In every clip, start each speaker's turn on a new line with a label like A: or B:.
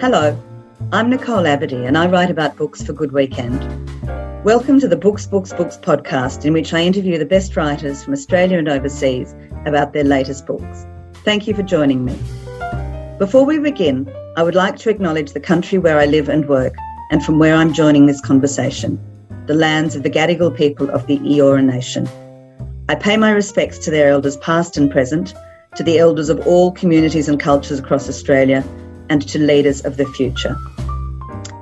A: Hello, I'm Nicole Abadee and I write about books for Good Weekend. Welcome to the Books, Books, Books podcast, in which I interview the best writers from Australia and overseas about their latest books. Thank you for joining me. Before we begin, I would like to acknowledge the country where I live and work and from where I'm joining this conversation, the lands of the Gadigal people of the Eora Nation. I pay my respects to their elders past and present, to the elders of all communities and cultures across Australia, and to leaders of the future.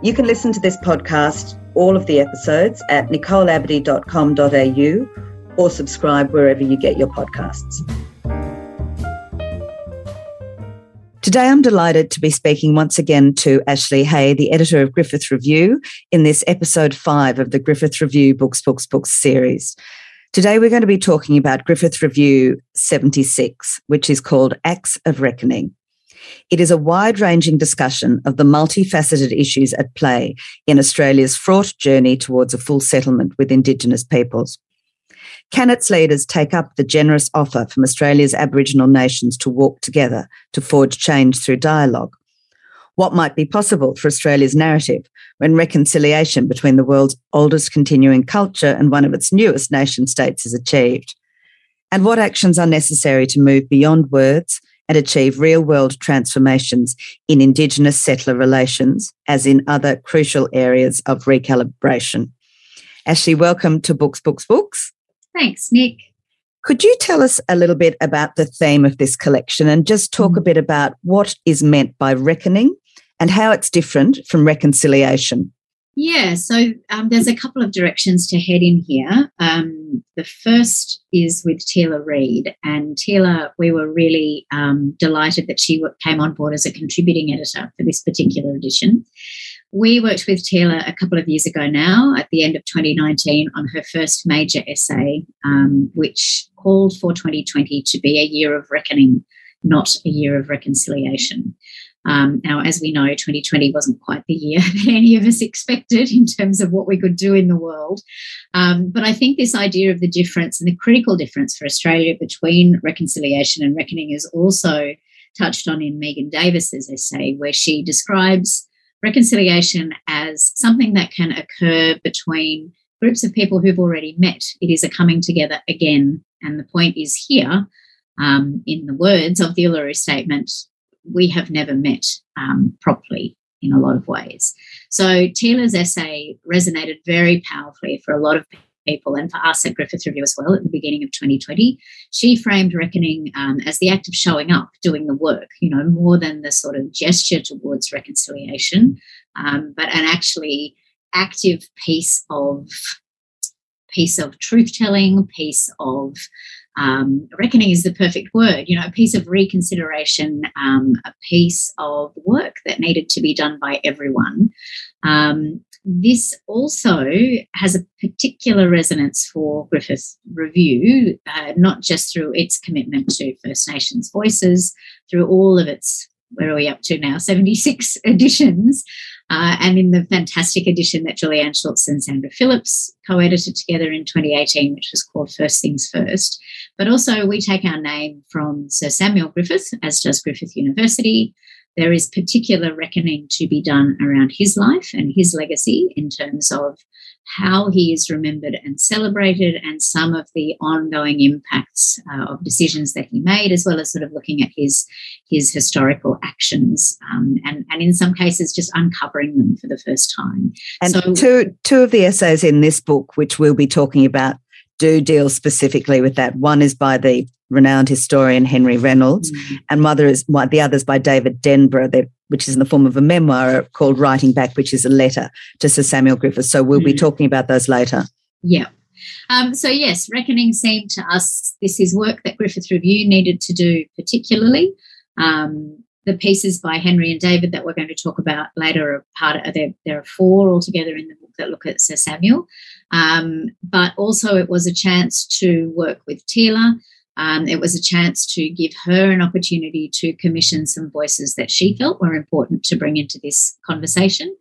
A: You can listen to this podcast, all of the episodes, at nicoleabadee.com.au or subscribe wherever you get your podcasts. Today, I'm delighted to be speaking once again to Ashley Hay, the editor of Griffith Review, in this episode five of the Griffith Review Books, Books, Books series. Today, we're going to be talking about Griffith Review 76, which is called Acts of Reckoning. It is a wide ranging discussion of the multifaceted issues at play in Australia's fraught journey towards a full settlement with Indigenous peoples. Can its leaders take up the generous offer from Australia's Aboriginal nations to walk together to forge change through dialogue? What might be possible for Australia's narrative when reconciliation between the world's oldest continuing culture and one of its newest nation states is achieved? And what actions are necessary to move beyond words and achieve real world transformations in Indigenous settler relations, as in other crucial areas of recalibration. Ashley, welcome to Books, Books, Books.
B: Thanks, Nick.
A: Could you tell us a little bit about the theme of this collection and just talk mm. a bit about what is meant by reckoning and how it's different from reconciliation?
B: Yeah, so um, there's a couple of directions to head in here. Um, the first is with Teela Reid, and Teela, we were really um, delighted that she came on board as a contributing editor for this particular edition. We worked with Teela a couple of years ago now, at the end of 2019, on her first major essay, um, which called for 2020 to be a year of reckoning, not a year of reconciliation. Um, now, as we know, 2020 wasn't quite the year that any of us expected in terms of what we could do in the world. Um, but I think this idea of the difference and the critical difference for Australia between reconciliation and reckoning is also touched on in Megan Davis's essay, where she describes reconciliation as something that can occur between groups of people who've already met. It is a coming together again. And the point is here, um, in the words of the Uluru Statement, we have never met um, properly in a lot of ways. So Teela's essay resonated very powerfully for a lot of people and for us at Griffith Review as well at the beginning of 2020. She framed reckoning um, as the act of showing up, doing the work, you know, more than the sort of gesture towards reconciliation, um, but an actually active piece of piece of truth telling, piece of um, reckoning is the perfect word, you know, a piece of reconsideration, um, a piece of work that needed to be done by everyone. Um, this also has a particular resonance for Griffith Review, uh, not just through its commitment to First Nations voices, through all of its, where are we up to now, 76 editions, uh, and in the fantastic edition that Julianne Schultz and Sandra Phillips co edited together in 2018, which was called First Things First. But also, we take our name from Sir Samuel Griffith, as does Griffith University. There is particular reckoning to be done around his life and his legacy in terms of how he is remembered and celebrated, and some of the ongoing impacts uh, of decisions that he made, as well as sort of looking at his his historical actions, um, and and in some cases just uncovering them for the first time.
A: And so, two two of the essays in this book, which we'll be talking about, do deal specifically with that. One is by the renowned historian Henry Reynolds, mm-hmm. and mother is the others by David Denborough, which is in the form of a memoir called Writing Back, which is a letter to Sir Samuel Griffith. So we'll mm-hmm. be talking about those later.
B: Yeah. Um, so yes, reckoning seemed to us this is work that Griffith Review needed to do particularly. Um, the pieces by Henry and David that we're going to talk about later are part of there. There are four altogether in the book that look at Sir Samuel, um, but also it was a chance to work with Teela um, it was a chance to give her an opportunity to commission some voices that she felt were important to bring into this conversation.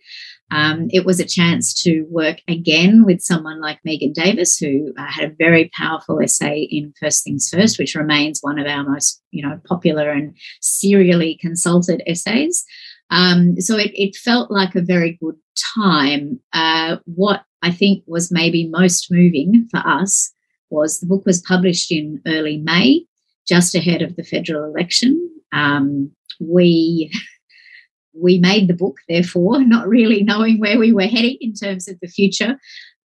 B: Um, it was a chance to work again with someone like Megan Davis, who uh, had a very powerful essay in First Things First, which remains one of our most, you know, popular and serially consulted essays. Um, so it, it, felt like a very good time. Uh, what I think was maybe most moving for us was the book was published in early May, just ahead of the federal election. Um, we we made the book, therefore, not really knowing where we were heading in terms of the future.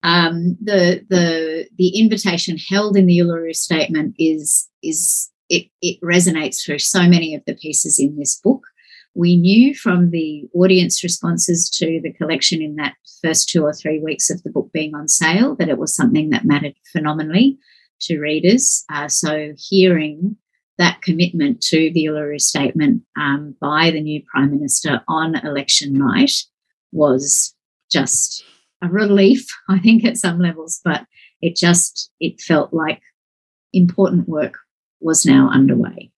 B: Um, the the the invitation held in the Uluru Statement is is it, it resonates through so many of the pieces in this book. We knew from the audience responses to the collection in that first two or three weeks of the book being on sale that it was something that mattered phenomenally to readers. Uh, so hearing that commitment to the Uluru Statement um, by the new Prime Minister on election night was just a relief, I think, at some levels, but it just it felt like important work was now underway.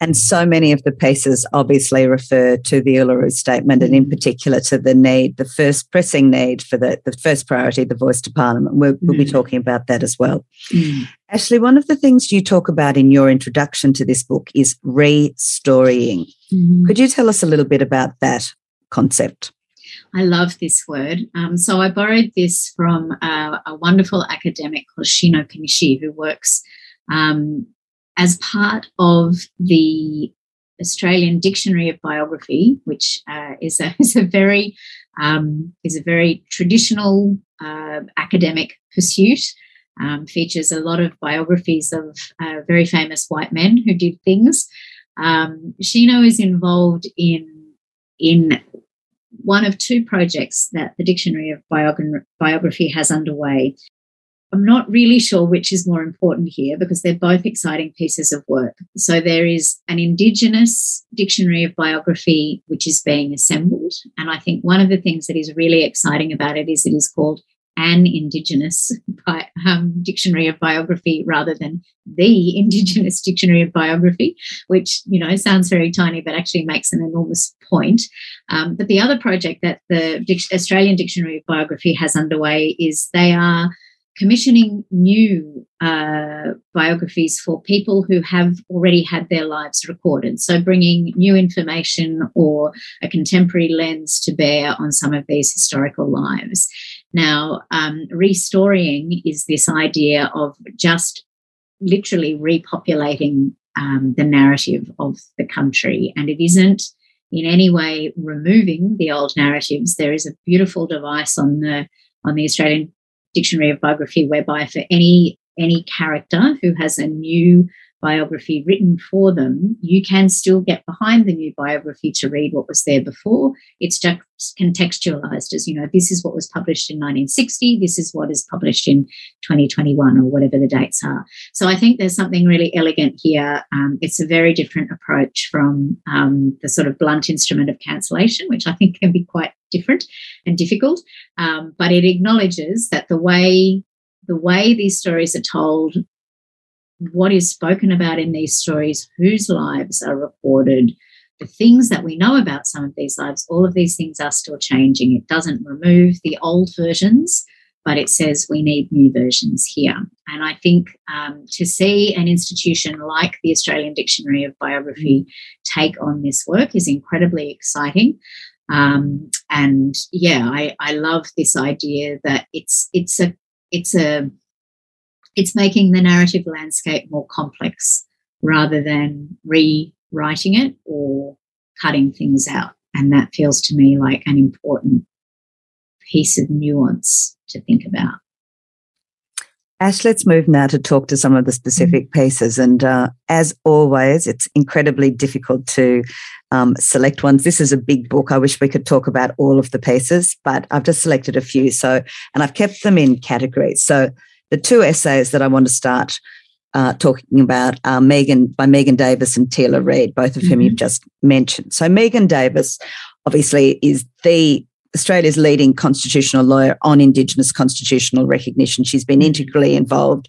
A: And so many of the pieces obviously refer to the Uluru Statement and in particular to the need, the first pressing need for the, the first priority, the voice to Parliament. We'll, we'll be mm. talking about that as well. Mm. Ashley, one of the things you talk about in your introduction to this book is restorying. Mm. Could you tell us a little bit about that concept?
B: I love this word. Um, so I borrowed this from uh, a wonderful academic called Shino Konishi, who works um, as part of the Australian Dictionary of Biography, which uh, is, a, is a very um, is a very traditional uh, academic pursuit. Um, features a lot of biographies of uh, very famous white men who did things. Um, Shino is involved in in one of two projects that the Dictionary of Biography has underway. I'm not really sure which is more important here because they're both exciting pieces of work. So there is an Indigenous dictionary of biography which is being assembled. And I think one of the things that is really exciting about it is it is called an Indigenous bi- um, dictionary of biography rather than the Indigenous dictionary of biography, which you know sounds very tiny but actually makes an enormous point. Um, but the other project that the Australian Dictionary of Biography has underway is they are commissioning new uh, biographies for people who have already had their lives recorded. So, bringing new information or a contemporary lens to bear on some of these historical lives. Now, um, restorying is this idea of just literally repopulating um, the narrative of the country, and it isn't in any way removing the old narratives. There is a beautiful device on the on the Australian dictionary of biography whereby for any any character who has a new biography written for them, you can still get behind the new biography to read what was there before. It's just contextualized as, you know, this is what was published in 1960, this is what is published in 2021 or whatever the dates are. So I think there's something really elegant here. Um, it's a very different approach from um, the sort of blunt instrument of cancellation, which I think can be quite different and difficult. Um, but it acknowledges that the way the way these stories are told what is spoken about in these stories, whose lives are recorded, the things that we know about some of these lives, all of these things are still changing. It doesn't remove the old versions, but it says we need new versions here. And I think um, to see an institution like the Australian Dictionary of Biography take on this work is incredibly exciting. Um, and yeah, I, I love this idea that it's it's a it's a it's making the narrative landscape more complex rather than rewriting it or cutting things out. And that feels to me like an important piece of nuance to think about.
A: Ash, let's move now to talk to some of the specific mm-hmm. pieces. And uh, as always, it's incredibly difficult to um, select ones. This is a big book. I wish we could talk about all of the pieces, but I've just selected a few. So, and I've kept them in categories. So, the two essays that I want to start uh, talking about are Megan by Megan Davis and Teela Reid, both of mm-hmm. whom you've just mentioned. So Megan Davis obviously is the Australia's leading constitutional lawyer on Indigenous constitutional recognition. She's been integrally involved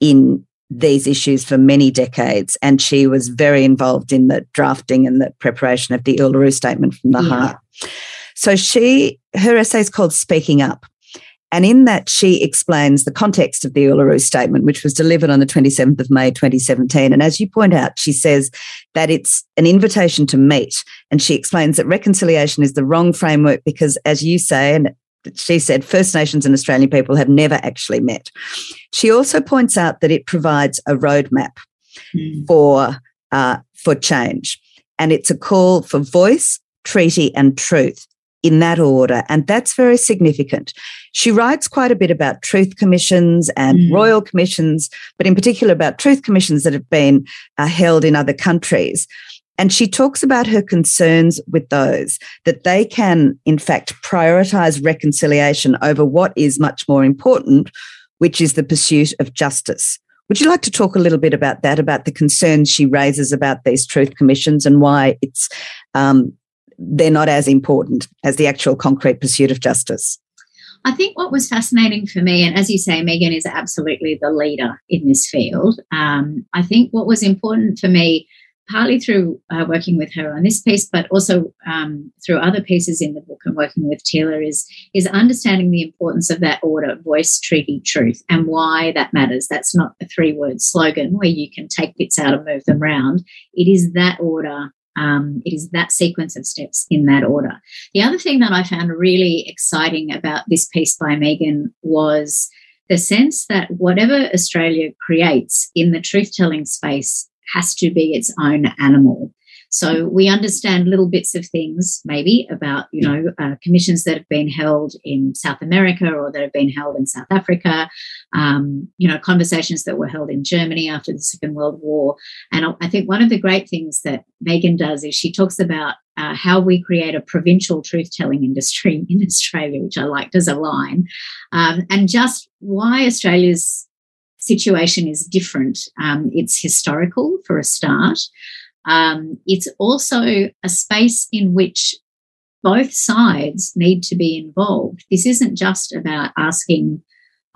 A: in these issues for many decades, and she was very involved in the drafting and the preparation of the Uluru Statement from the yeah. Heart. So she, her essay is called Speaking Up. And in that, she explains the context of the Uluru Statement, which was delivered on the 27th of May, 2017. And as you point out, she says that it's an invitation to meet. And she explains that reconciliation is the wrong framework because, as you say, and she said First Nations and Australian people have never actually met. She also points out that it provides a roadmap mm. for uh, for change, and it's a call for voice, treaty, and truth in that order. And that's very significant. She writes quite a bit about truth commissions and mm. royal commissions, but in particular about truth commissions that have been uh, held in other countries. And she talks about her concerns with those, that they can, in fact, prioritize reconciliation over what is much more important, which is the pursuit of justice. Would you like to talk a little bit about that, about the concerns she raises about these truth commissions and why it's um, they're not as important as the actual concrete pursuit of justice?
B: I think what was fascinating for me, and as you say, Megan is absolutely the leader in this field. Um, I think what was important for me partly through uh, working with her on this piece, but also um, through other pieces in the book and working with Teela, is is understanding the importance of that order: voice, treaty, truth, and why that matters. That's not a three word slogan where you can take bits out and move them around. It is that order. Um, it is that sequence of steps in that order. The other thing that I found really exciting about this piece by Megan was the sense that whatever Australia creates in the truth telling space has to be its own animal. So we understand little bits of things, maybe about you know uh, commissions that have been held in South America or that have been held in South Africa, um, you know conversations that were held in Germany after the Second World War. And I think one of the great things that Megan does is she talks about uh, how we create a provincial truth-telling industry in Australia, which I liked as a line, um, and just why Australia's situation is different. Um, it's historical for a start. Um, it's also a space in which both sides need to be involved. This isn't just about asking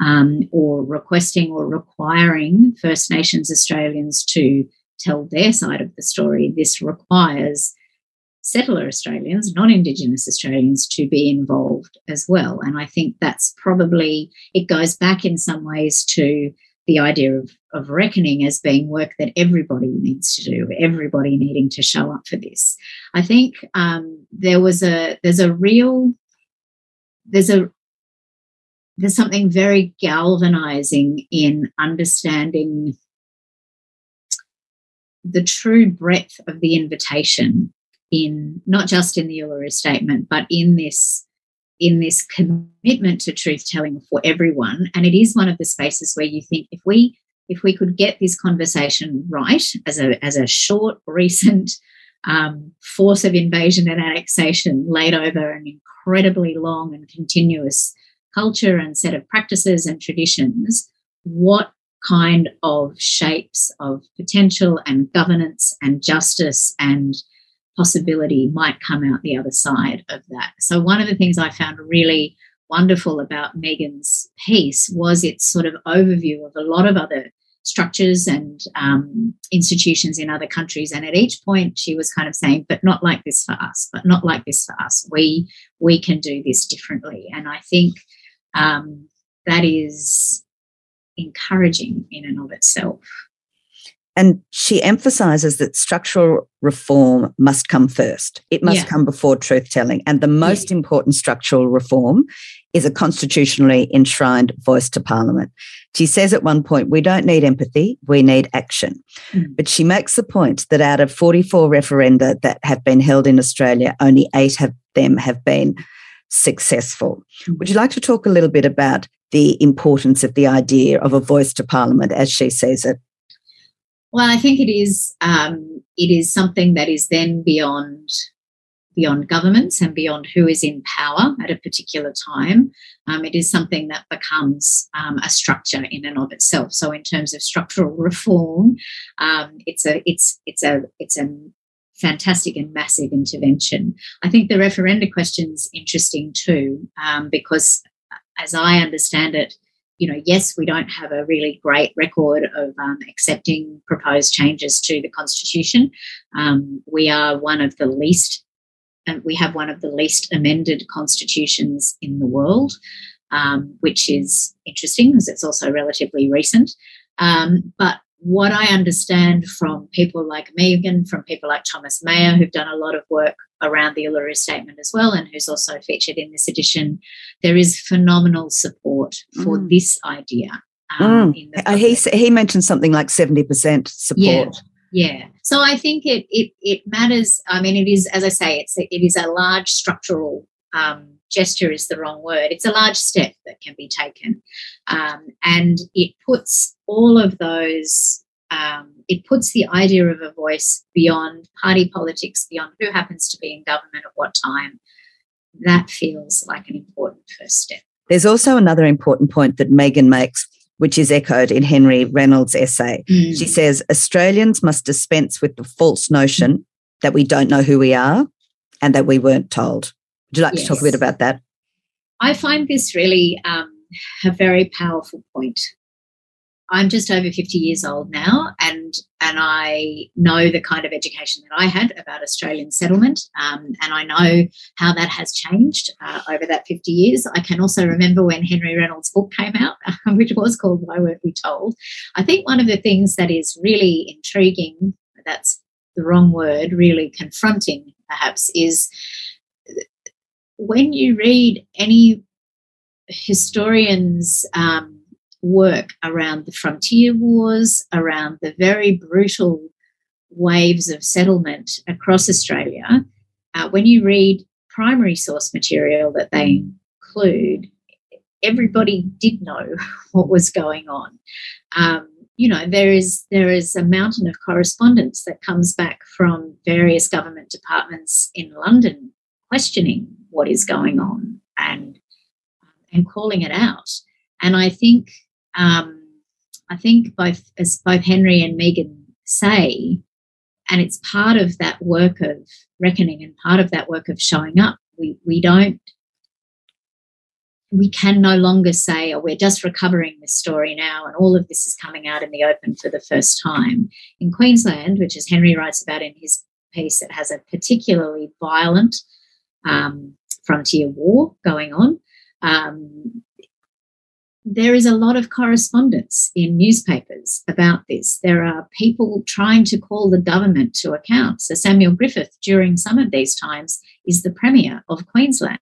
B: um, or requesting or requiring First Nations Australians to tell their side of the story. This requires settler Australians, non Indigenous Australians, to be involved as well. And I think that's probably, it goes back in some ways to the idea of, of reckoning as being work that everybody needs to do, everybody needing to show up for this. I think um, there was a there's a real there's a there's something very galvanizing in understanding the true breadth of the invitation in not just in the Uluru statement, but in this in this commitment to truth telling for everyone. And it is one of the spaces where you think if we if we could get this conversation right as a as a short recent um, force of invasion and annexation laid over an incredibly long and continuous culture and set of practices and traditions, what kind of shapes of potential and governance and justice and possibility might come out the other side of that. So, one of the things I found really wonderful about Megan's piece was its sort of overview of a lot of other structures and um, institutions in other countries. And at each point, she was kind of saying, "But not like this for us. But not like this for us. We we can do this differently." And I think um, that is encouraging in and of itself.
A: And she emphasizes that structural reform must come first. It must yeah. come before truth telling. And the most yeah. important structural reform is a constitutionally enshrined voice to parliament. She says at one point, we don't need empathy, we need action. Mm. But she makes the point that out of 44 referenda that have been held in Australia, only eight of them have been successful. Mm. Would you like to talk a little bit about the importance of the idea of a voice to parliament as she sees it?
B: Well, I think it is um, it is something that is then beyond beyond governments and beyond who is in power at a particular time. Um, it is something that becomes um, a structure in and of itself. So, in terms of structural reform, um, it's a it's it's a it's a fantastic and massive intervention. I think the referenda question is interesting too, um, because as I understand it, you know, yes, we don't have a really great record of um, accepting proposed changes to the Constitution. Um, we are one of the least and we have one of the least amended constitutions in the world, um, which is interesting because it's also relatively recent. Um, but what I understand from people like Megan, from people like Thomas Mayo, who've done a lot of work around the Uluru Statement as well, and who's also featured in this edition, there is phenomenal support for mm. this idea.
A: Um, mm. Uh, he he mentioned something like seventy percent support.
B: Yeah, yeah. So I think it it it matters. I mean, it is as I say, it's it is a large structural um, gesture is the wrong word. It's a large step that can be taken. Um, and it puts all of those, um, it puts the idea of a voice beyond party politics, beyond who happens to be in government at what time. That feels like an important first step.
A: There's also another important point that Megan makes, which is echoed in Henry Reynolds' essay. Mm. She says Australians must dispense with the false notion that we don't know who we are and that we weren't told. Would you like yes. to talk a bit about that?
B: I find this really um, a very powerful point. I'm just over 50 years old now, and and I know the kind of education that I had about Australian settlement, um, and I know how that has changed uh, over that 50 years. I can also remember when Henry Reynolds' book came out, which was called "Why Weren't We Told." I think one of the things that is really intriguing, that's the wrong word, really confronting, perhaps, is when you read any historian's um, work around the frontier wars, around the very brutal waves of settlement across Australia, uh, when you read primary source material that they include, everybody did know what was going on. Um, you know, there is there is a mountain of correspondence that comes back from various government departments in London questioning what is going on and and calling it out. And I think um, I think both as both Henry and Megan say, and it's part of that work of reckoning and part of that work of showing up. We we don't we can no longer say, oh, we're just recovering this story now, and all of this is coming out in the open for the first time. In Queensland, which as Henry writes about in his piece, it has a particularly violent um, frontier war going on. Um, there is a lot of correspondence in newspapers about this. There are people trying to call the government to account. So, Samuel Griffith, during some of these times, is the Premier of Queensland.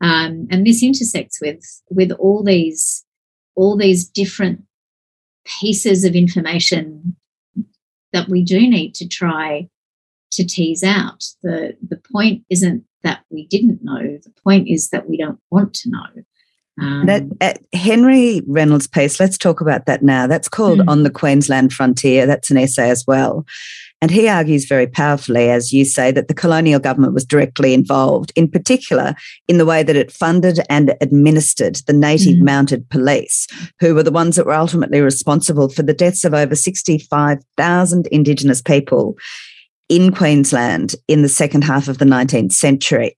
B: Um, and this intersects with, with all these all these different pieces of information that we do need to try to tease out. The the point isn't that we didn't know. The point is that we don't want to know. Um,
A: that, uh, Henry Reynolds' piece, let's talk about that now. That's called mm. On the Queensland Frontier. That's an essay as well. And he argues very powerfully, as you say, that the colonial government was directly involved, in particular in the way that it funded and administered the native mm. mounted police, who were the ones that were ultimately responsible for the deaths of over 65,000 Indigenous people in Queensland in the second half of the 19th century.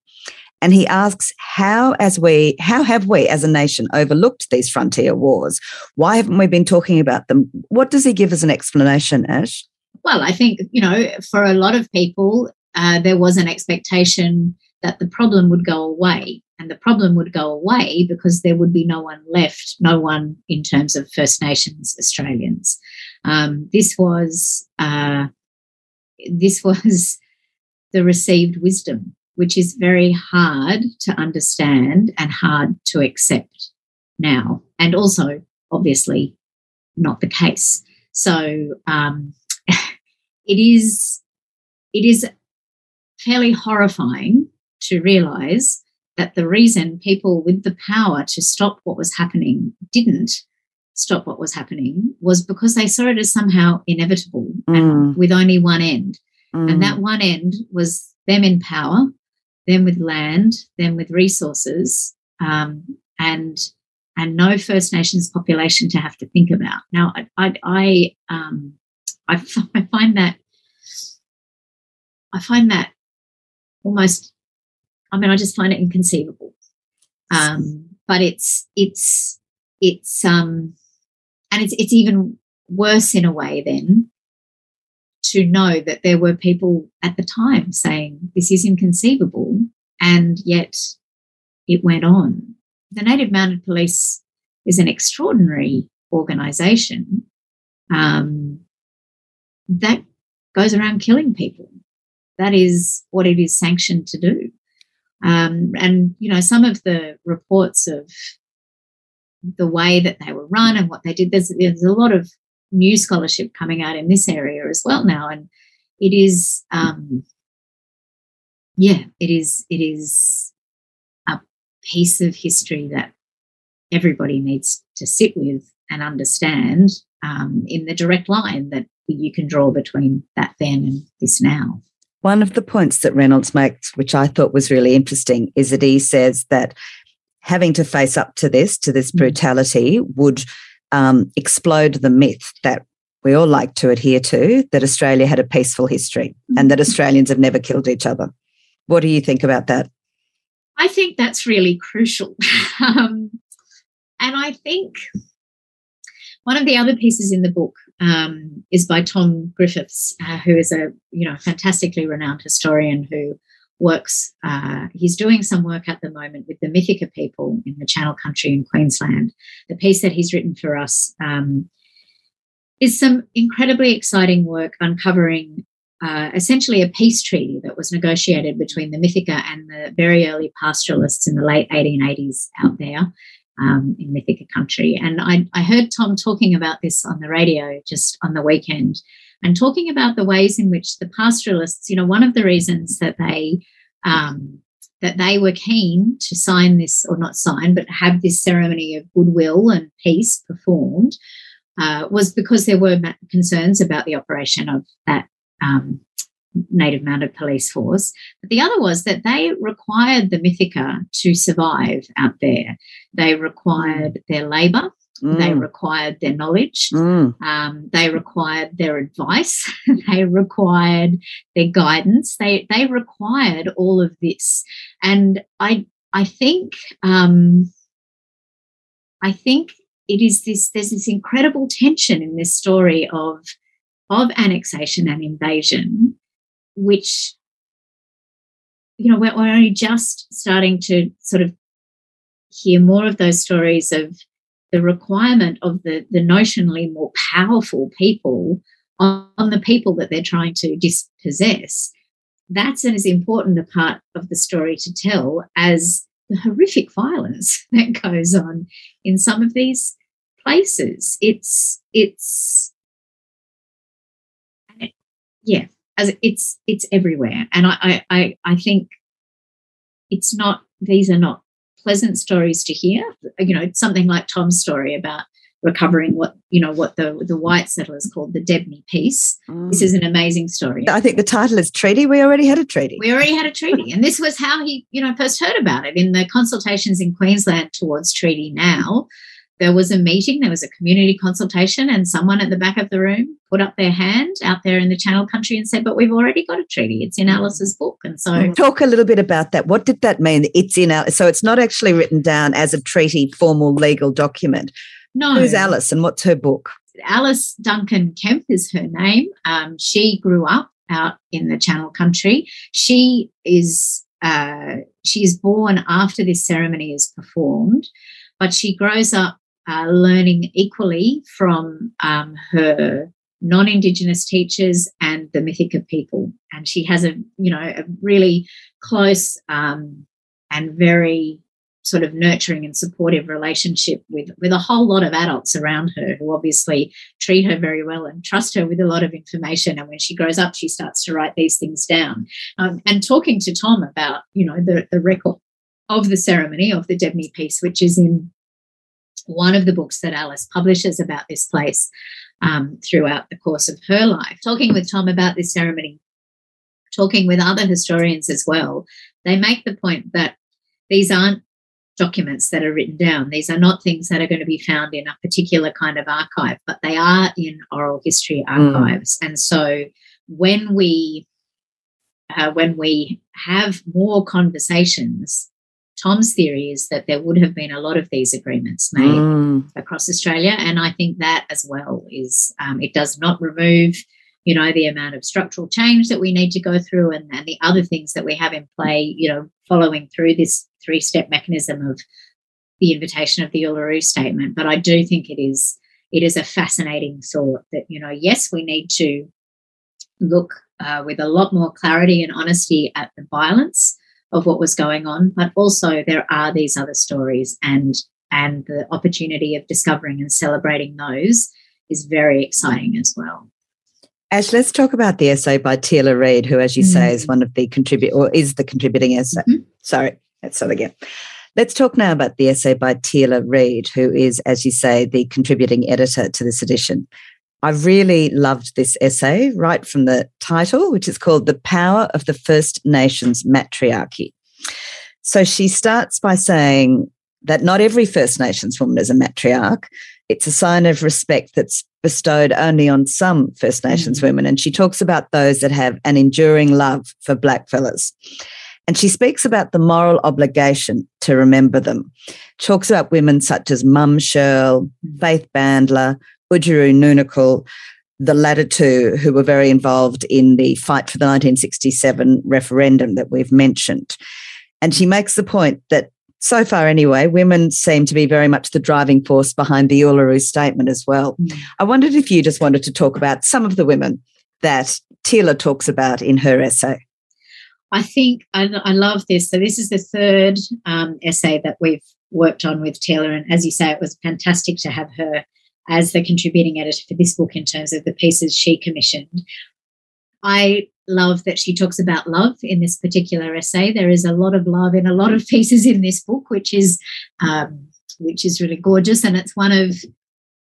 A: And he asks, how as we how have we as a nation overlooked these frontier wars? Why haven't we been talking about them? What does he give as an explanation, Ash?
B: Well, I think, you know, for a lot of people, uh, there was an expectation that the problem would go away. And the problem would go away because there would be no one left, no one in terms of First Nations Australians. Um, this was uh, this was the received wisdom, which is very hard to understand and hard to accept now, and also obviously not the case. So um, it is it is fairly horrifying to realize that the reason people with the power to stop what was happening didn't stop what was happening was because they saw it as somehow inevitable mm. and with only one end. Mm. And that one end was them in power, them with land, them with resources, um, and and no First Nations population to have to think about. Now, I I I, um, I, I find that I find that almost. I mean, I just find it inconceivable. Um, but it's it's it's um and it's it's even worse in a way then to know that there were people at the time saying this is inconceivable, and yet it went on. The Native Mounted Police is an extraordinary organization um, that goes around killing people. That is what it is sanctioned to do. Um, and, you know, some of the reports of the way that they were run and what they did, there's, there's a lot of new scholarship coming out in this area as well now. And it is, um, yeah, it is, it is a piece of history that everybody needs to sit with and understand um, in the direct line that you can draw between that then and this now.
A: One of the points that Reynolds makes, which I thought was really interesting, is that he says that having to face up to this, to this mm. brutality, would um, explode the myth that we all like to adhere to that Australia had a peaceful history and that mm. Australians have never killed each other. What do you think about that?
B: I think that's really crucial. um, and I think one of the other pieces in the book um, is by Tom Griffiths, uh, who is a you know fantastically renowned historian who works. Uh, he's doing some work at the moment with the Mithaka people in the Channel Country in Queensland. The piece that he's written for us um, is some incredibly exciting work uncovering uh, essentially a peace treaty that was negotiated between the Mithaka and the very early pastoralists in the late 1880s out there um, in Mithaka country. And I, I heard Tom talking about this on the radio just on the weekend and talking about the ways in which the pastoralists, you know, one of the reasons that they um, that they were keen to sign this or not sign, but have this ceremony of goodwill and peace performed uh, was because there were concerns about the operation of that um, native mounted police force. But the other was that they required the Mithaka to survive out there. They required their labour. Mm. They required their knowledge. Mm. Um, they required their advice. they required their guidance. They they required all of this, and I I think um, I think it is this. There's this incredible tension in this story of of annexation and invasion which you know we're, we're only just starting to sort of hear more of those stories of the requirement of the, the notionally more powerful people on, on, the people that they're trying to dispossess. That's as important a part of the story to tell as the horrific violence that goes on in some of these places. It's it's yeah, as it's it's everywhere and I, I i think it's not these are not pleasant stories to hear you know something like tom's story about recovering what you know what the the white settlers called the Debney Peace. Mm. This is an amazing story.
A: I think the title is Treaty. We already had a treaty.
B: We already had a treaty, and this was how he you know first heard about it in the consultations in Queensland towards treaty. Now there was a meeting, there was a community consultation, and someone at the back of the room put up their hand out there in the Channel country and said, But we've already got a treaty. It's in Alice's book. And so
A: talk a little bit about that. What did that mean? It's in Alice. So it's not actually written down as a treaty, formal legal document.
B: No.
A: Who's Alice and what's her book?
B: Alice Duncan Kemp is her name. Um, she grew up out in the Channel country. She is uh, she is born after this ceremony is performed, but she grows up uh, learning equally from um, her non-indigenous teachers and the Mithaka people, and she has a you know a really close um, and very sort of nurturing and supportive relationship with with a whole lot of adults around her who obviously treat her very well and trust her with a lot of information. And when she grows up she starts to write these things down. Um, and talking to tom about you know the, the record of the ceremony of the Debney Peace which is in one of the books that Alice publishes about this place um, throughout the course of her life. Talking with Tom about this ceremony, talking with other historians as well, they make the point that these aren't documents that are written down. These are not things that are going to be found in a particular kind of archive, but they are in oral history mm. archives. Mm. And so when we uh, when we have more conversations Tom's theory is that there would have been a lot of these agreements made mm. across Australia, and I think that as well is um, it does not remove, you know, the amount of structural change that we need to go through and, and the other things that we have in play, you know, following through this three step mechanism of the invitation of the Uluru Statement. But I do think it is it is a fascinating thought that you know yes we need to look uh, with a lot more clarity and honesty at the violence of what was going on, but also there are these other stories and and the opportunity of discovering and celebrating those is very exciting as well.
A: Ash, let's talk about the essay by Teela Reid, who, as you mm-hmm. say, is one of the contribute or is the contributing essay. Mm-hmm. Sorry, let's start again. Let's talk now about the essay by Teela Reid, who is, as you say, the contributing editor to this edition. I really loved this essay right from the title, which is called The Power of the First Nations Matriarchy. So she starts by saying that not every First Nations woman is a matriarch. It's a sign of respect that's bestowed only on some First Nations mm-hmm. women. And she talks about those that have an enduring love for blackfellas. And she speaks about the moral obligation to remember them. Talks about women such as Mum Shirl, Faith Bandler, Oodgeroo Noonuccal, the latter two who were very involved in the fight for the 1967 referendum that we've mentioned. And she makes the point that so far anyway, women seem to be very much the driving force behind the Uluru statement as well. Mm. I wondered if you just wanted to talk about some of the women that Teela talks about in her essay.
B: I think I, I love this. So this is the third um, essay that we've worked on with Teela, and as you say, it was fantastic to have her as the contributing editor for this book in terms of the pieces she commissioned. I love that she talks about love in this particular essay. There is a lot of love in a lot of pieces in this book, which is um, which is really gorgeous, and it's one of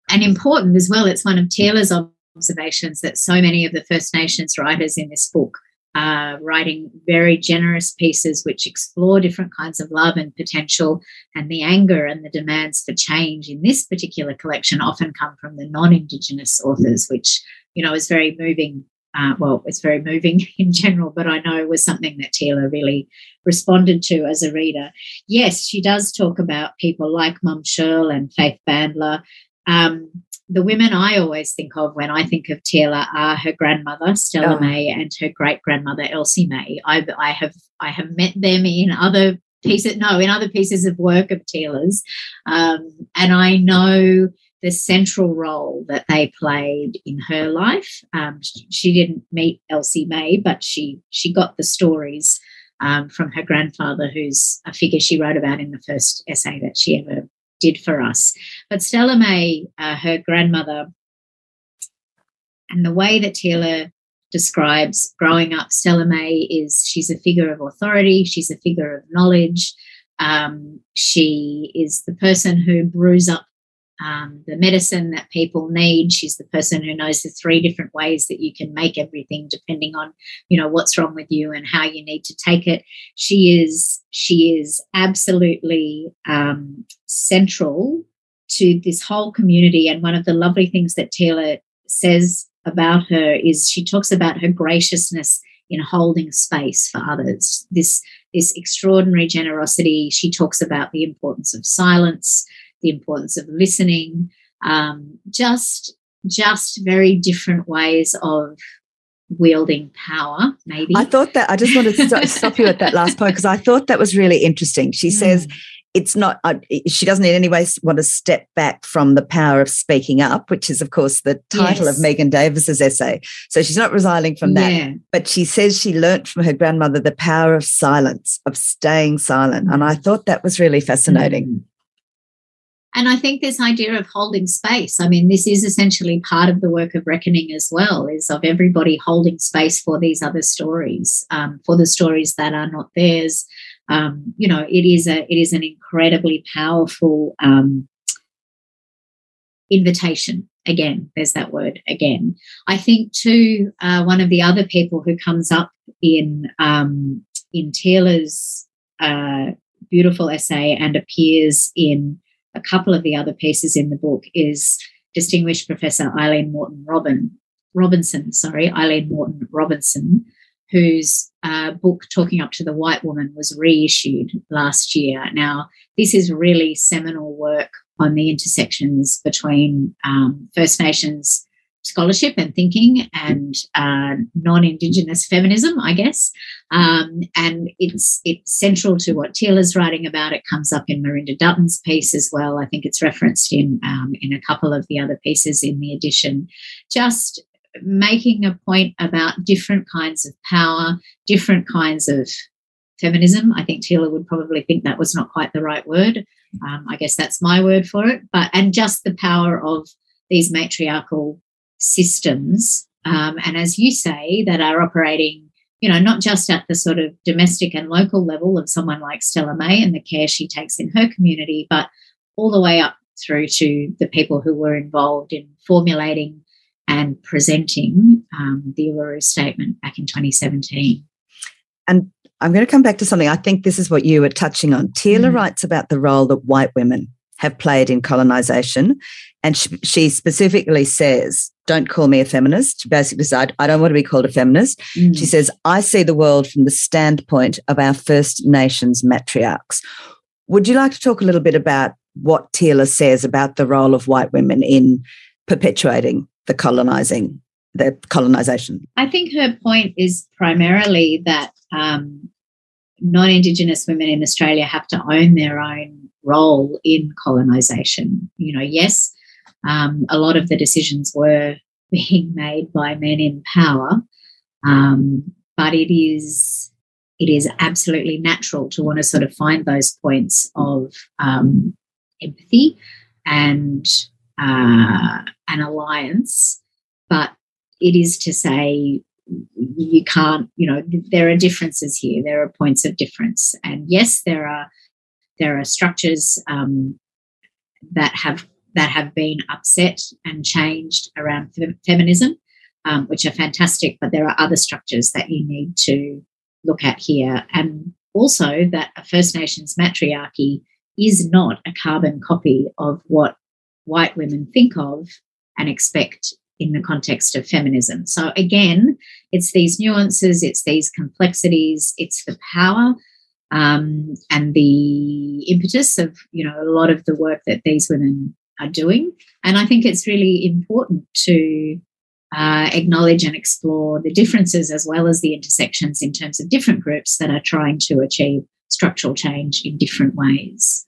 B: and important as well. It's one of Teela's observations that so many of the First Nations writers in this book uh, writing very generous pieces which explore different kinds of love and potential. And the anger and the demands for change in this particular collection often come from the non Indigenous authors, which, you know, is very moving. Uh, well, it's very moving in general, but I know was something that Teela really responded to as a reader. Yes, she does talk about people like Mum Shirl and Faith Bandler. Um, the women I always think of when I think of Teela are her grandmother Stella oh. May and her great grandmother Elsie May. I, I have I have met them in other pieces, no, in other pieces of work of Teela's, um, and I know the central role that they played in her life. Um, she didn't meet Elsie May, but she she got the stories um, from her grandfather, who's a figure she wrote about in the first essay that she ever did for us. But Stella May, uh, her grandmother, and the way that Teela describes growing up, Stella May is she's a figure of authority, she's a figure of knowledge. Um, she is the person who brews up um, the medicine that people need. She's the person who knows the three different ways that you can make everything, depending on you know what's wrong with you and how you need to take it. She is she is absolutely um, central to this whole community. And one of the lovely things that Teela says about her is she talks about her graciousness in holding space for others. This this extraordinary generosity. She talks about the importance of silence the importance of listening, um, just just very different ways of wielding power maybe
A: i thought that i just wanted to stop you at that last point because i thought that was really interesting she mm. says it's not uh, she doesn't in any way want to step back from the power of speaking up which is of course the title yes. of megan davis's essay so she's not resigning from that yeah. but she says she learnt from her grandmother the power of silence of staying silent and i thought that was really fascinating mm.
B: And I think this idea of holding space, I mean, this is essentially part of the work of reckoning as well, is of everybody holding space for these other stories, um, for the stories that are not theirs. Um, you know, it is a it is an incredibly powerful um, invitation. Again, there's that word again. I think too, uh, one of the other people who comes up in um, in Teela's uh, beautiful essay and appears in a couple of the other pieces in the book is distinguished Professor Aileen Moreton Robin, Robinson, sorry, Aileen Moreton Robinson, whose uh, book Talking Up to the White Woman was reissued last year. Now, this is really seminal work on the intersections between um, First Nations scholarship and thinking and uh, non-indigenous feminism, I guess. Um, and it's it's central to what Teela's writing about. It comes up in Merinda Dutton's piece as well. I think it's referenced in um, in a couple of the other pieces in the edition. Just making a point about different kinds of power, different kinds of feminism. I think Teela would probably think that was not quite the right word. Um, I guess that's my word for it. But and just the power of these matriarchal systems, um, and as you say, that are operating, you know, not just at the sort of domestic and local level of someone like Stella May and the care she takes in her community, but all the way up through to the people who were involved in formulating and presenting um, the Uluru Statement back in 2017.
A: And I'm going to come back to something. I think this is what you were touching on. Teela mm. writes about the role that white women have played in colonization. And she, she, specifically says, don't call me a feminist. She basically said, I don't want to be called a feminist. Mm. She says, I see the world from the standpoint of our First Nations matriarchs. Would you like to talk a little bit about what Teela says about the role of white women in perpetuating the colonizing, the colonization?
B: I think her point is primarily that um, non-Indigenous women in Australia have to own their own role in colonisation. You know, yes, um, a lot of the decisions were being made by men in power, um, but it is it is absolutely natural to want to sort of find those points of um, empathy and uh, an alliance, but it is to say you can't you know there are differences here. There are points of difference. And yes there are there are structures um, that have that have been upset and changed around feminism um, which are fantastic but there are other structures that you need to look at here and also that a first nations matriarchy is not a carbon copy of what white women think of and expect in the context of feminism. So again, it's these nuances, it's these complexities, it's the power um, and the impetus of you know a lot of the work that these women are doing. And I think it's really important to uh, acknowledge and explore the differences as well as the intersections in terms of different groups that are trying to achieve structural change in different ways.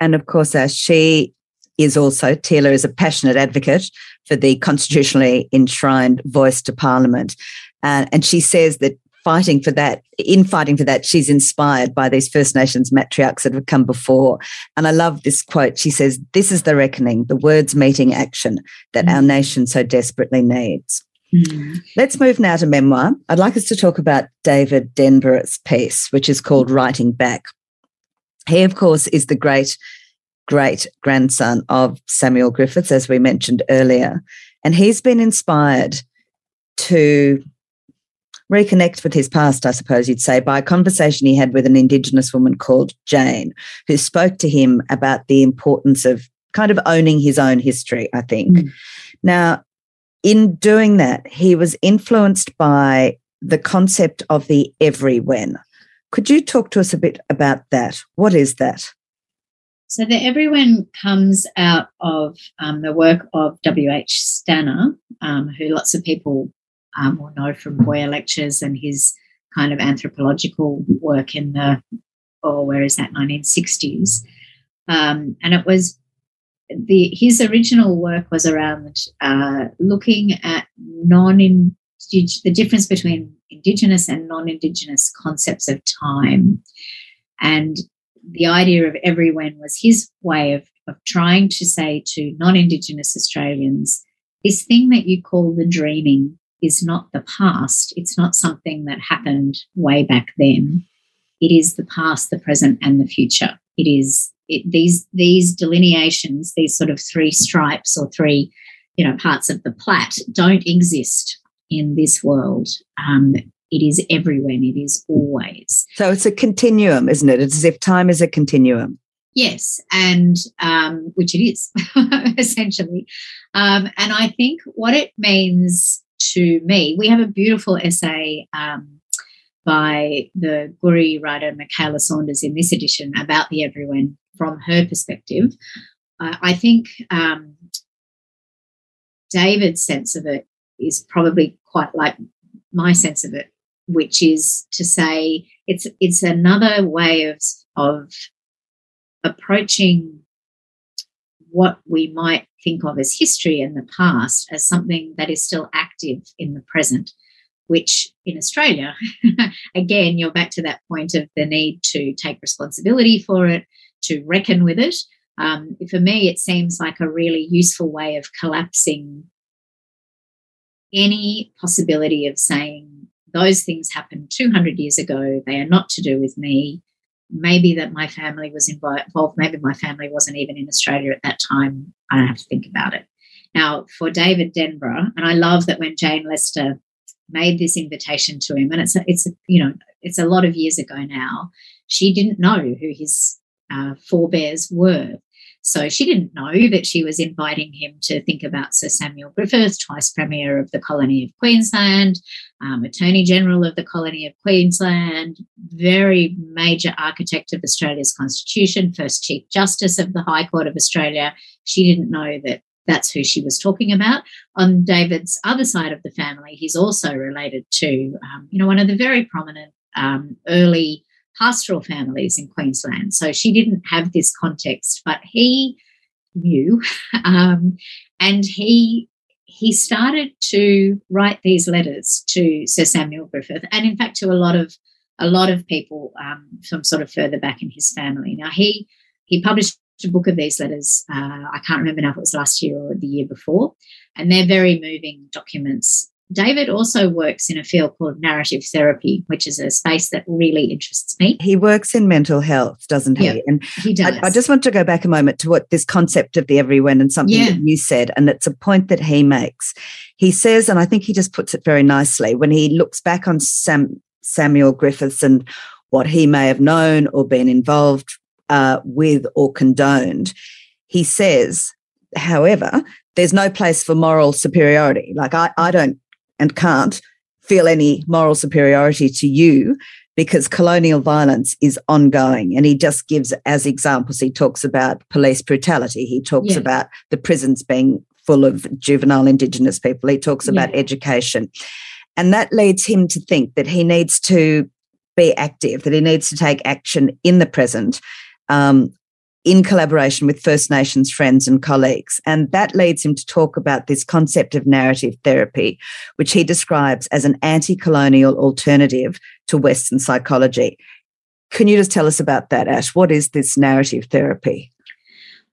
A: And of course, as she is also, Teela is a passionate advocate for the constitutionally enshrined voice to Parliament. Uh, and she says that fighting for that, in fighting for that, she's inspired by these First Nations matriarchs that have come before. And I love this quote. She says, This is the reckoning, the words meeting action that mm. our nation so desperately needs. Mm. Let's move now to memoir. I'd like us to talk about David Denborough's piece, which is called Writing Back. He, of course, is the great great grandson of Samuel Griffiths, as we mentioned earlier. And he's been inspired to reconnect with his past, I suppose you'd say, by a conversation he had with an Indigenous woman called Jane, who spoke to him about the importance of kind of owning his own history, I think. Mm. Now, in doing that, he was influenced by the concept of the everywhen. Could you talk to us a bit about that? What is that?
B: So the everywhen comes out of um, the work of W.H. Stanner, um, who lots of people um, will know from Boyer lectures and his kind of anthropological work in the, or where is that, 1960s. Um, and it was the his original work was around uh, looking at non the difference between indigenous and non-indigenous concepts of time and the idea of everywhen was his way of, of trying to say to non Indigenous Australians this thing that you call the dreaming is not the past. It's not something that happened way back then. It is the past, the present, and the future. It is it, these these delineations, these sort of three stripes or three, you know, parts of the plat don't exist in this world. Um, it is everywhere and it is always.
A: So it's a continuum, isn't it? It's as if time is a continuum.
B: Yes, and um, which it is essentially. Um, and I think what it means to me, we have a beautiful essay um, by the Koori writer Mykaela Saunders in this edition about the everywhen from her perspective. Uh, I think um, David's sense of it is probably quite like my sense of it, which is to say it's it's another way of of approaching what we might think of as history in the past as something that is still active in the present, which in Australia, again, you're back to that point of the need to take responsibility for it, to reckon with it. Um, for me, it seems like a really useful way of collapsing any possibility of saying those things happened 200 years ago, they are not to do with me maybe that my family was involved, maybe my family wasn't even in Australia at that time. I don't have to think about it. Now, for David Denborough, and I love that when Jane Lester made this invitation to him, and it's a, it's a, you know it's a lot of years ago now. She didn't know who his uh, forebears were, so she didn't know that she was inviting him to think about Sir Samuel Griffith, twice Premier of the colony of Queensland, um, Attorney General of the colony of Queensland, very major architect of Australia's Constitution, first Chief Justice of the High Court of Australia. She didn't know that that's who she was talking about. On David's other side of the family, he's also related to, um, you know, one of the very prominent um, early pastoral families in Queensland. So she didn't have this context, but he knew, um, and he he started to write these letters to Sir Samuel Griffith, and in fact to a lot of a lot of people um, from sort of further back in his family. Now he he published a book of these letters. Uh, I can't remember now if it was last year or the year before, and they're very moving documents David also works in a field called narrative therapy, which is a space that really interests me.
A: He works in mental health, doesn't he?
B: Yeah, and he does.
A: I, I, just want to go back a moment to what this concept of the everywhen and something yeah. that you said, and it's a point that he makes. He says, and I think he just puts it very nicely when he looks back on Sam, Samuel Griffiths and what he may have known or been involved uh, with or condoned. He says, however, there's no place for moral superiority. Like I, I don't and can't feel any moral superiority to you because colonial violence is ongoing. And he just gives as examples, he talks about police brutality, he talks yeah. about the prisons being full of juvenile Indigenous people, he talks about yeah. education. And that leads him to think that he needs to be active, that he needs to take action in the present um, in collaboration with First Nations friends and colleagues. And that leads him to talk about this concept of narrative therapy, which he describes as an anti colonial alternative to Western psychology. Can you just tell us about that, Ash? What is this narrative therapy?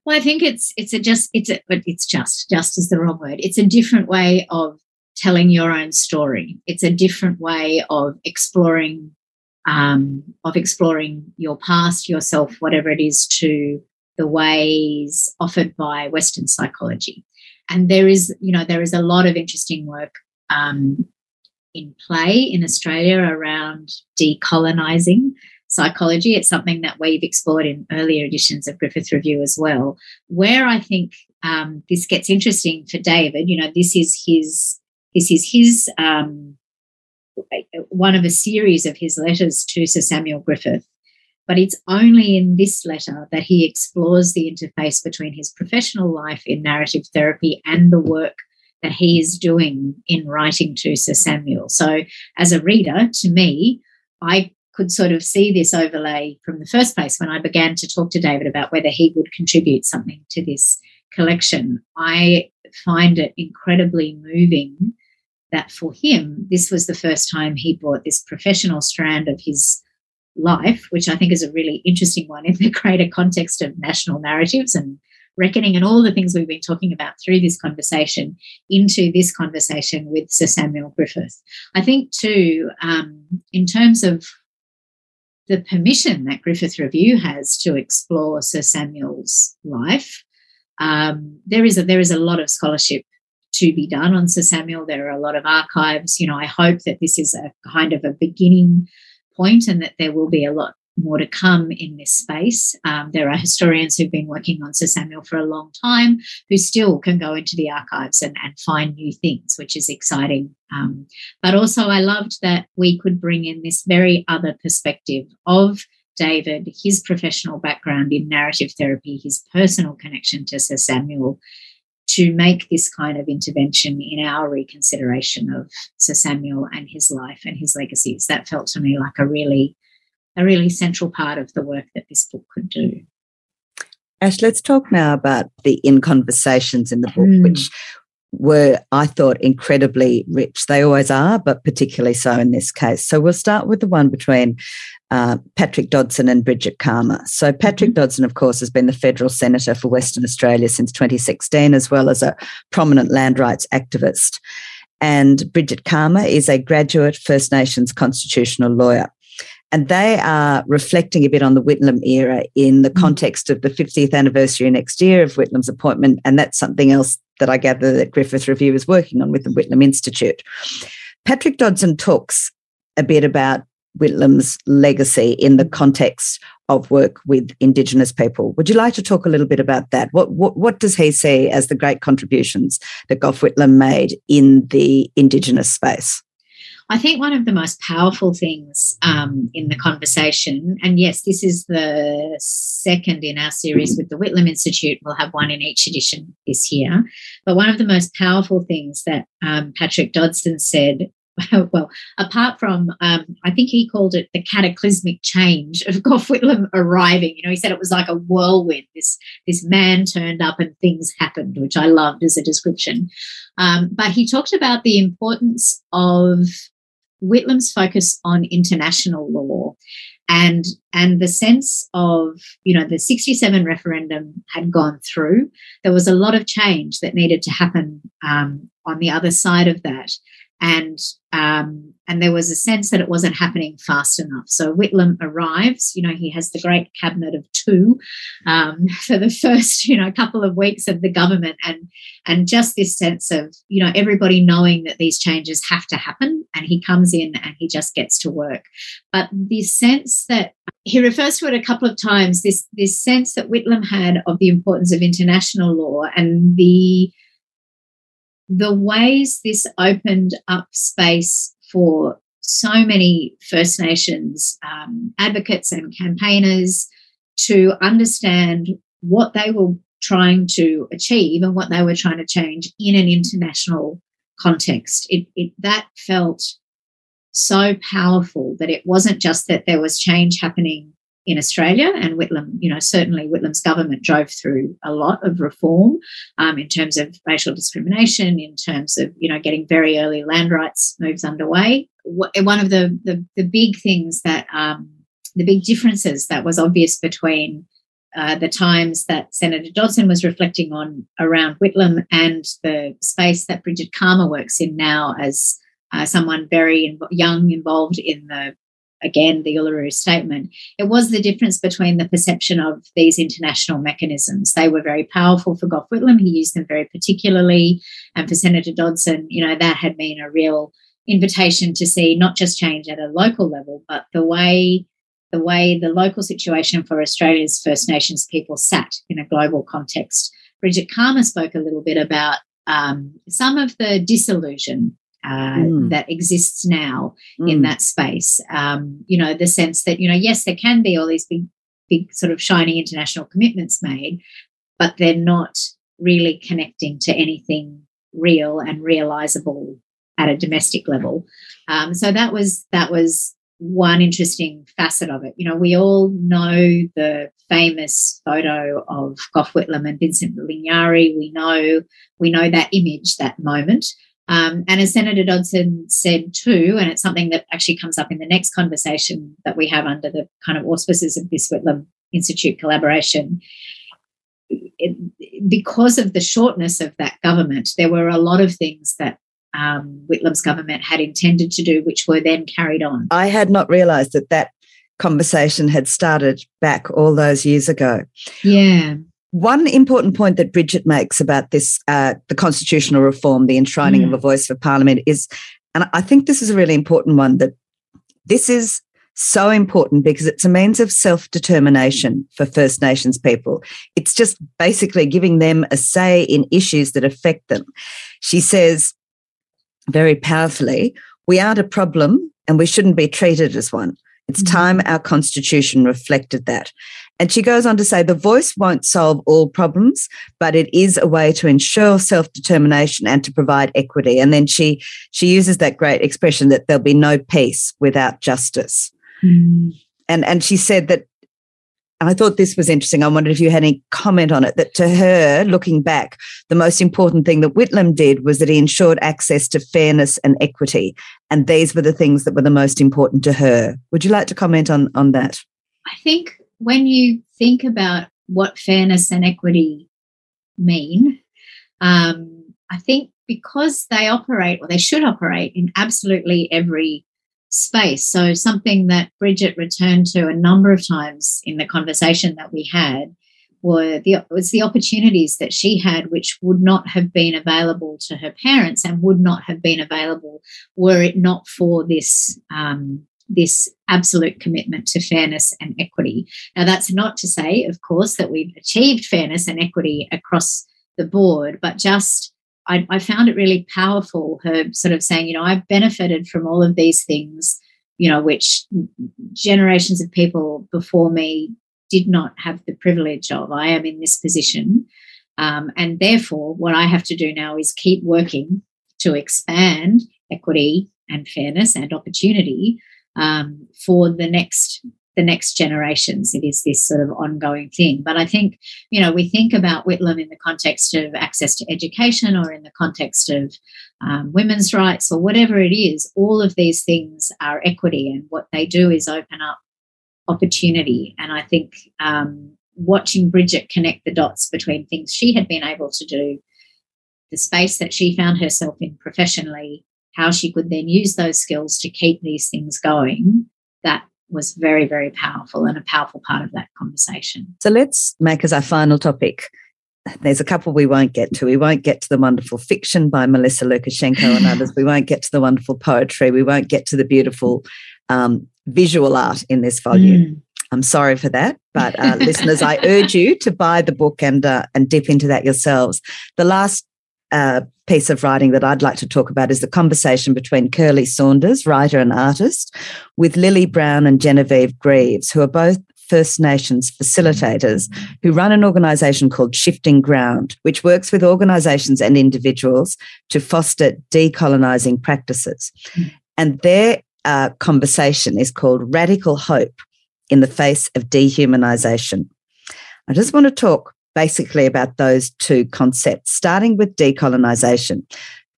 B: Well, I think it's it's a just it's a it's just just is the wrong word. It's a different way of telling your own story. It's a different way of exploring um, of exploring your past, yourself, whatever it is, to the ways offered by Western psychology. And there is, you know, there is a lot of interesting work um, in play in Australia around decolonizing psychology. It's something that we've explored in earlier editions of Griffith Review as well. Where I think um, this gets interesting for David, you know, this is his this is his um, one of a series of his letters to Sir Samuel Griffith. But it's only in this letter that he explores the interface between his professional life in narrative therapy and the work that he is doing in writing to Sir Samuel. So, as a reader, to me, I could sort of see this overlay from the first place when I began to talk to David about whether he would contribute something to this collection. I find it incredibly moving that for him, this was the first time he brought this professional strand of his life, which I think is a really interesting one in the greater context of national narratives and reckoning and all the things we've been talking about through this conversation into this conversation with Sir Samuel Griffith. I think, too, um, in terms of the permission that Griffith Review has to explore Sir Samuel's life, um, there is a there is a lot of scholarship to be done on Sir Samuel. There are a lot of archives. You know, I hope that this is a kind of a beginning point and that there will be a lot more to come in this space. Um, there are historians who've been working on Sir Samuel for a long time who still can go into the archives and, and find new things, which is exciting. Um, but also, I loved that we could bring in this very other perspective of David, his professional background in narrative therapy, his personal connection to Sir Samuel, to make this kind of intervention in our reconsideration of Sir Samuel and his life and his legacies. That felt to me like a really, a really central part of the work that this book could do.
A: Ash, let's talk now about the in conversations in the book, mm. which were, I thought, incredibly rich. They always are, but particularly so in this case. So we'll start with the one between uh, Patrick Dodson and Bridget Cama. So Patrick mm-hmm. Dodson, of course, has been the federal senator for Western Australia since 2016, as well as a prominent land rights activist. And Bridget Cama is a graduate First Nations constitutional lawyer. And they are reflecting a bit on the Whitlam era in the mm-hmm. context of the 50th anniversary next year of Whitlam's appointment. And that's something else that I gather that Griffith Review is working on with the Whitlam Institute. Patrick Dodson talks a bit about Whitlam's legacy in the context of work with Indigenous people. Would you like to talk a little bit about that? What, what, what does he see as the great contributions that Gough Whitlam made in the Indigenous space?
B: I think one of the most powerful things um, in the conversation, and yes, this is the second in our series with the Whitlam Institute. We'll have one in each edition this year. But one of the most powerful things that um, Patrick Dodson said well, apart from, um, I think he called it the cataclysmic change of Gough Whitlam arriving. You know, he said it was like a whirlwind. This this man turned up and things happened, which I loved as a description. Um, but he talked about the importance of Whitlam's focus on international law and and the sense of you know the 67 referendum had gone through there was a lot of change that needed to happen um, on the other side of that and um, and there was a sense that it wasn't happening fast enough. So Whitlam arrives. You know, he has the great cabinet of two um, for the first you know couple of weeks of the government, and and just this sense of you know everybody knowing that these changes have to happen, and he comes in and he just gets to work. But this sense that he refers to it a couple of times. This this sense that Whitlam had of the importance of international law and the the ways this opened up space for so many First Nations um, advocates and campaigners to understand what they were trying to achieve and what they were trying to change in an international context. It, it that felt so powerful that it wasn't just that there was change happening in Australia. And Whitlam, you know, certainly Whitlam's government drove through a lot of reform um, in terms of racial discrimination, in terms of, you know, getting very early land rights moves underway. One of the, the, the big things that, um, the big differences that was obvious between uh, the times that Senator Dodson was reflecting on around Whitlam and the space that Bridget Cama works in now as uh, someone very inv- young involved in the again, the Uluru Statement, it was the difference between the perception of these international mechanisms. They were very powerful for Gough Whitlam. He used them very particularly. And for Senator Dodson, you know, that had been a real invitation to see not just change at a local level, but the way the way the local situation for Australia's First Nations people sat in a global context. Bridget Cama spoke a little bit about um, some of the disillusion uh, mm. that exists now mm. in that space. Um, you know, the sense that, you know, yes, there can be all these big, big sort of shiny international commitments made, but they're not really connecting to anything real and realizable at a domestic level. Um, so that was that was one interesting facet of it. You know, we all know the famous photo of Gough Whitlam and Vincent Lingiari. We know we know that image, that moment. Um, and as Senator Dodson said too, and it's something that actually comes up in the next conversation that we have under the kind of auspices of this Whitlam Institute collaboration, it, because of the shortness of that government, there were a lot of things that um, Whitlam's government had intended to do, which were then carried on.
A: I had not realised that that conversation had started back all those years ago.
B: Yeah.
A: One important point that Bridget makes about this, uh, the constitutional reform, the enshrining mm. of a voice for Parliament, is, and I think this is a really important one, that this is so important because it's a means of self determination for First Nations people. It's just basically giving them a say in issues that affect them. She says very powerfully, we aren't a problem and we shouldn't be treated as one. It's time our constitution reflected that. And she goes on to say the voice won't solve all problems, but it is a way to ensure self-determination and to provide equity. And then she she uses that great expression that there'll be no peace without justice. Mm. And and she said that I thought this was interesting. I wondered if you had any comment on it. That to her, looking back, the most important thing that Whitlam did was that he ensured access to fairness and equity. And these were the things that were the most important to her. Would you like to comment on, on that?
B: I think when you think about what fairness and equity mean, um, I think because they operate or they should operate in absolutely every space. So, something that Bridget returned to a number of times in the conversation that we had were the was the opportunities that she had which would not have been available to her parents and would not have been available were it not for this um, this absolute commitment to fairness and equity. Now, that's not to say, of course, that we've achieved fairness and equity across the board, but just I, I found it really powerful, her sort of saying, you know, I've benefited from all of these things, you know, which generations of people before me did not have the privilege of. I am in this position. Um, and therefore, what I have to do now is keep working to expand equity and fairness and opportunity um, for the next the next generations. It is this sort of ongoing thing. But I think, you know, we think about Whitlam in the context of access to education or in the context of um, women's rights or whatever it is. All of these things are equity, and what they do is open up opportunity. And I think um, watching Bridget connect the dots between things she had been able to do, the space that she found herself in professionally, how she could then use those skills to keep these things going, that was very, very powerful and a powerful part of that conversation.
A: So let's make as our final topic. There's a couple we won't get to. We won't get to the wonderful fiction by Melissa Lucashenko and others. We won't get to the wonderful poetry. We won't get to the beautiful um, visual art in this volume. Mm. I'm sorry for that, but uh, listeners, I urge you to buy the book and uh, and dip into that yourselves. The last uh, piece of writing that I'd like to talk about is the conversation between Curly Saunders, writer and artist, with Lily Brown and Genevieve Grieves, who are both First Nations facilitators who run an organisation called Shifting Ground, which works with organisations and individuals to foster decolonising practices. And their uh, conversation is called Radical Hope in the Face of Dehumanisation. I just want to talk basically about those two concepts, starting with decolonisation.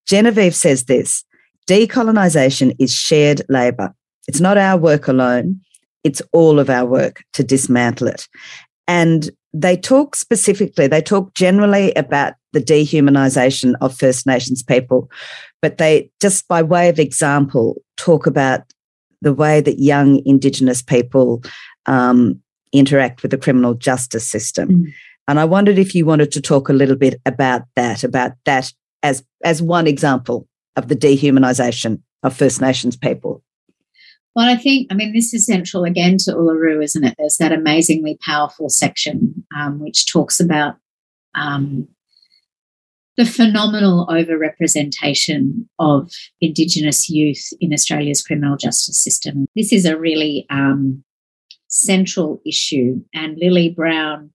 A: Genevieve says this decolonisation is shared labour. It's not our work alone, it's all of our work to dismantle it. And they talk specifically, they talk generally about the dehumanisation of First Nations people, but they just by way of example talk about the way that young Indigenous people um, interact with the criminal justice system. Mm. And I wondered if you wanted to talk a little bit about that, about that as as one example of the dehumanization of First Nations people.
B: Well, I think, I mean, this is central again to Uluru, isn't it? There's that amazingly powerful section um, which talks about um, the phenomenal overrepresentation of Indigenous youth in Australia's criminal justice system. This is a really um, central issue, and Lily Brown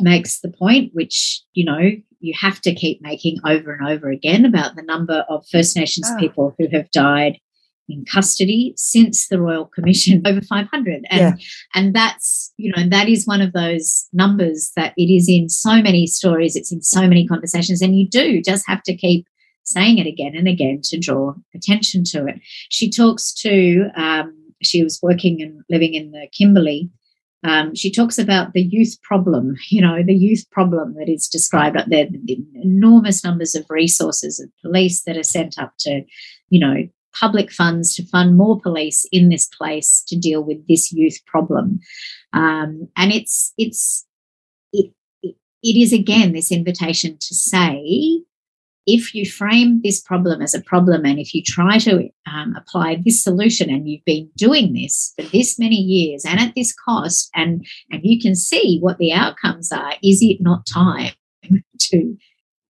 B: makes the point, which, you know, you have to keep making over and over again about the number of First Nations oh. people who have died in custody since the Royal Commission, over 500. And, yeah. and that's, you know, that is one of those numbers that it is in so many stories, it's in so many conversations, and you do just have to keep saying it again and again to draw attention to it. She talks to, um, she was working and living in the Kimberley um, she talks about the youth problem, you know, the youth problem that is described up there, the enormous numbers of resources of police that are sent up to, you know, public funds to fund more police in this place to deal with this youth problem. Um, and it's, it's, it, it, it is again this invitation to say if you frame this problem as a problem and if you try to um, apply this solution and you've been doing this for this many years and at this cost and and you can see what the outcomes are is it not time to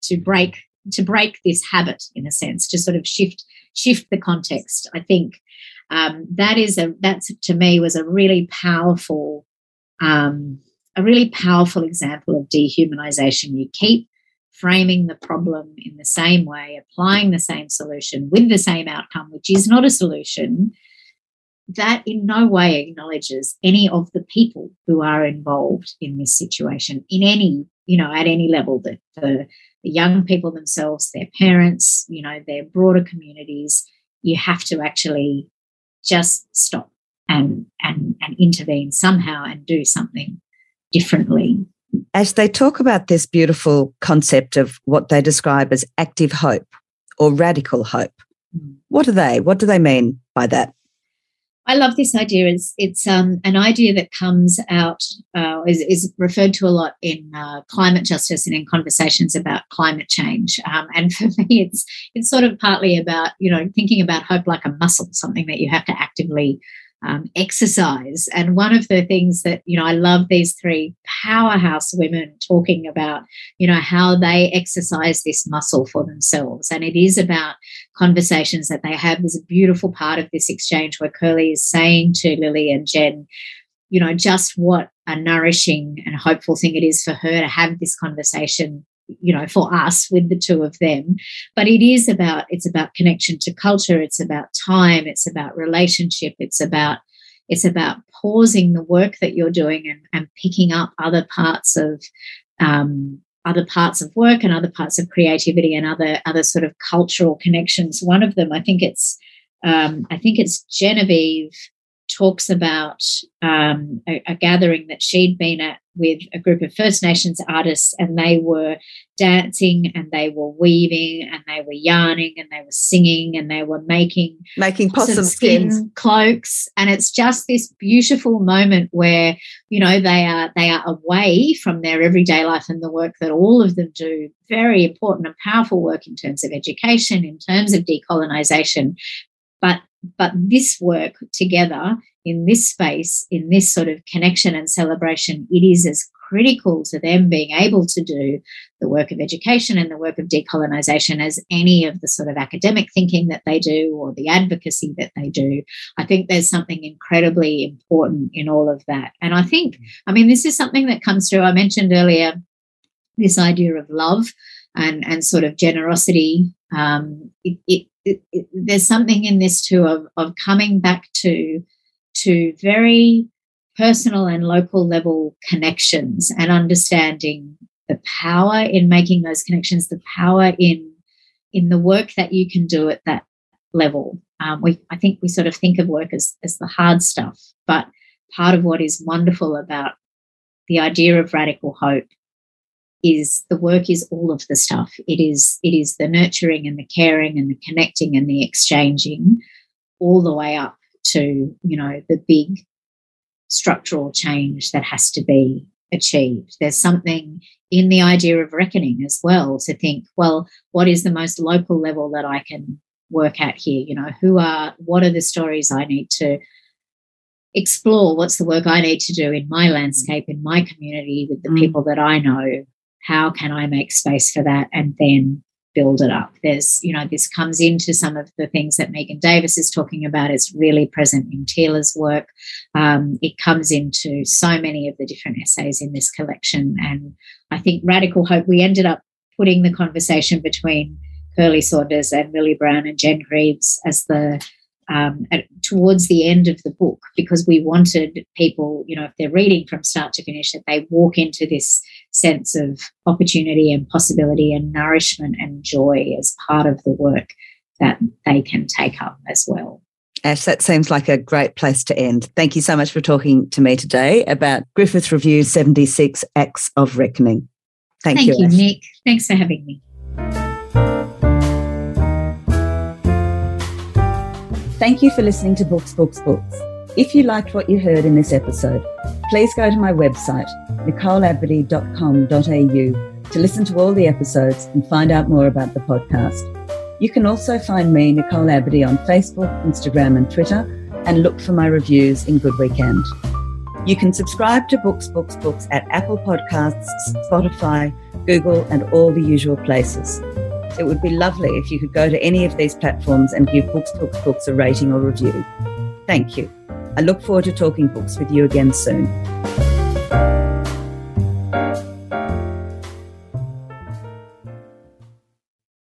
B: to break to break this habit in a sense to sort of shift shift the context i think um, that is a that's to me was a really powerful um, a really powerful example of dehumanization. You keep framing the problem in the same way, applying the same solution with the same outcome, which is not a solution, that in no way acknowledges any of the people who are involved in this situation in any, you know, at any level, the, the, the young people themselves, their parents, you know, their broader communities. You have to actually just stop and and and intervene somehow and do something differently
A: as they talk about this beautiful concept of what they describe as active hope or radical hope, mm. what are they? What do they mean by that?
B: I love this idea. It's it's um, an idea that comes out uh, is, is referred to a lot in uh, climate justice and in conversations about climate change. Um, and for me, it's it's sort of partly about you know thinking about hope like a muscle, something that you have to actively um, exercise. And one of the things that, you know, I love these three powerhouse women talking about, you know, how they exercise this muscle for themselves. And it is about conversations that they have. There's a beautiful part of this exchange where Curly is saying to Lily and Jen, you know, just what a nourishing and hopeful thing it is for her to have this conversation you know for us with the two of them. But it is about it's about connection to culture it's about time it's about relationship it's about it's about pausing the work that you're doing and, and picking up other parts of um, other parts of work and other parts of creativity and other other sort of cultural connections. One of them i think it's um, i think it's genevieve talks about um, a, a, gathering that she'd been at with a group of First Nations artists, and they were dancing and they were weaving and they were yarning and they were singing and they were making
A: making possum skin skins.
B: cloaks. And it's just this beautiful moment where you know they are they are away from their everyday life and the work that all of them do. Very important and powerful work in terms of education in terms of decolonization. But but this work together in this space, in this sort of connection and celebration, it is as critical to them being able to do the work of education and the work of decolonization as any of the sort of academic thinking that they do or the advocacy that they do. I think there's something incredibly important in all of that. And I think, I mean, this is something that comes through. I mentioned earlier this idea of love and, and sort of generosity. Um, it, it, it, there's something in this too of, of coming back to to very personal and local level connections and understanding the power in making those connections, the power in in the work that you can do at that level. Um, we, I think we sort of think of work as, as the hard stuff, but part of what is wonderful about the idea of radical hope is the work is all of the stuff. It is it is the nurturing and the caring and the connecting and the exchanging, all the way up to you know the big structural change that has to be achieved. There's something in the idea of reckoning as well to think, well, what is the most local level that I can work at here? You know, who are what are the stories I need to explore? What's the work I need to do in my landscape, in my community, with the mm. people that I know? How can I make space for that? And then build it up. There's, you know, this comes into some of the things that Megan Davis is talking about. It's really present in Teela's work. Um, it comes into so many of the different essays in this collection. And I think Radical Hope, we ended up putting the conversation between Curly Saunders and Lily Brown and Jen Grieves as the um, at, towards the end of the book because we wanted people, you know, if they're reading from start to finish, that they walk into this sense of opportunity and possibility and nourishment and joy as part of the work that they can take up as well.
A: Ash, that seems like a great place to end. Thank you so much for talking to me today about Griffith Review 76 Acts of Reckoning. Thank,
B: Thank
A: you,
B: you Nick. Thanks for having me.
A: Thank you for listening to Books, Books, Books. If you liked what you heard in this episode, please go to my website, nicoleabadee.com.au, to listen to all the episodes and find out more about the podcast. You can also find me, Nicole Abadee, on Facebook, Instagram, and Twitter, and look for my reviews in Good Weekend. You can subscribe to Books, Books, Books at Apple Podcasts, Spotify, Google, and all the usual places. It would be lovely if you could go to any of these platforms and give Books, Books, Books a rating or review. Thank you. I look forward to talking books with you again soon.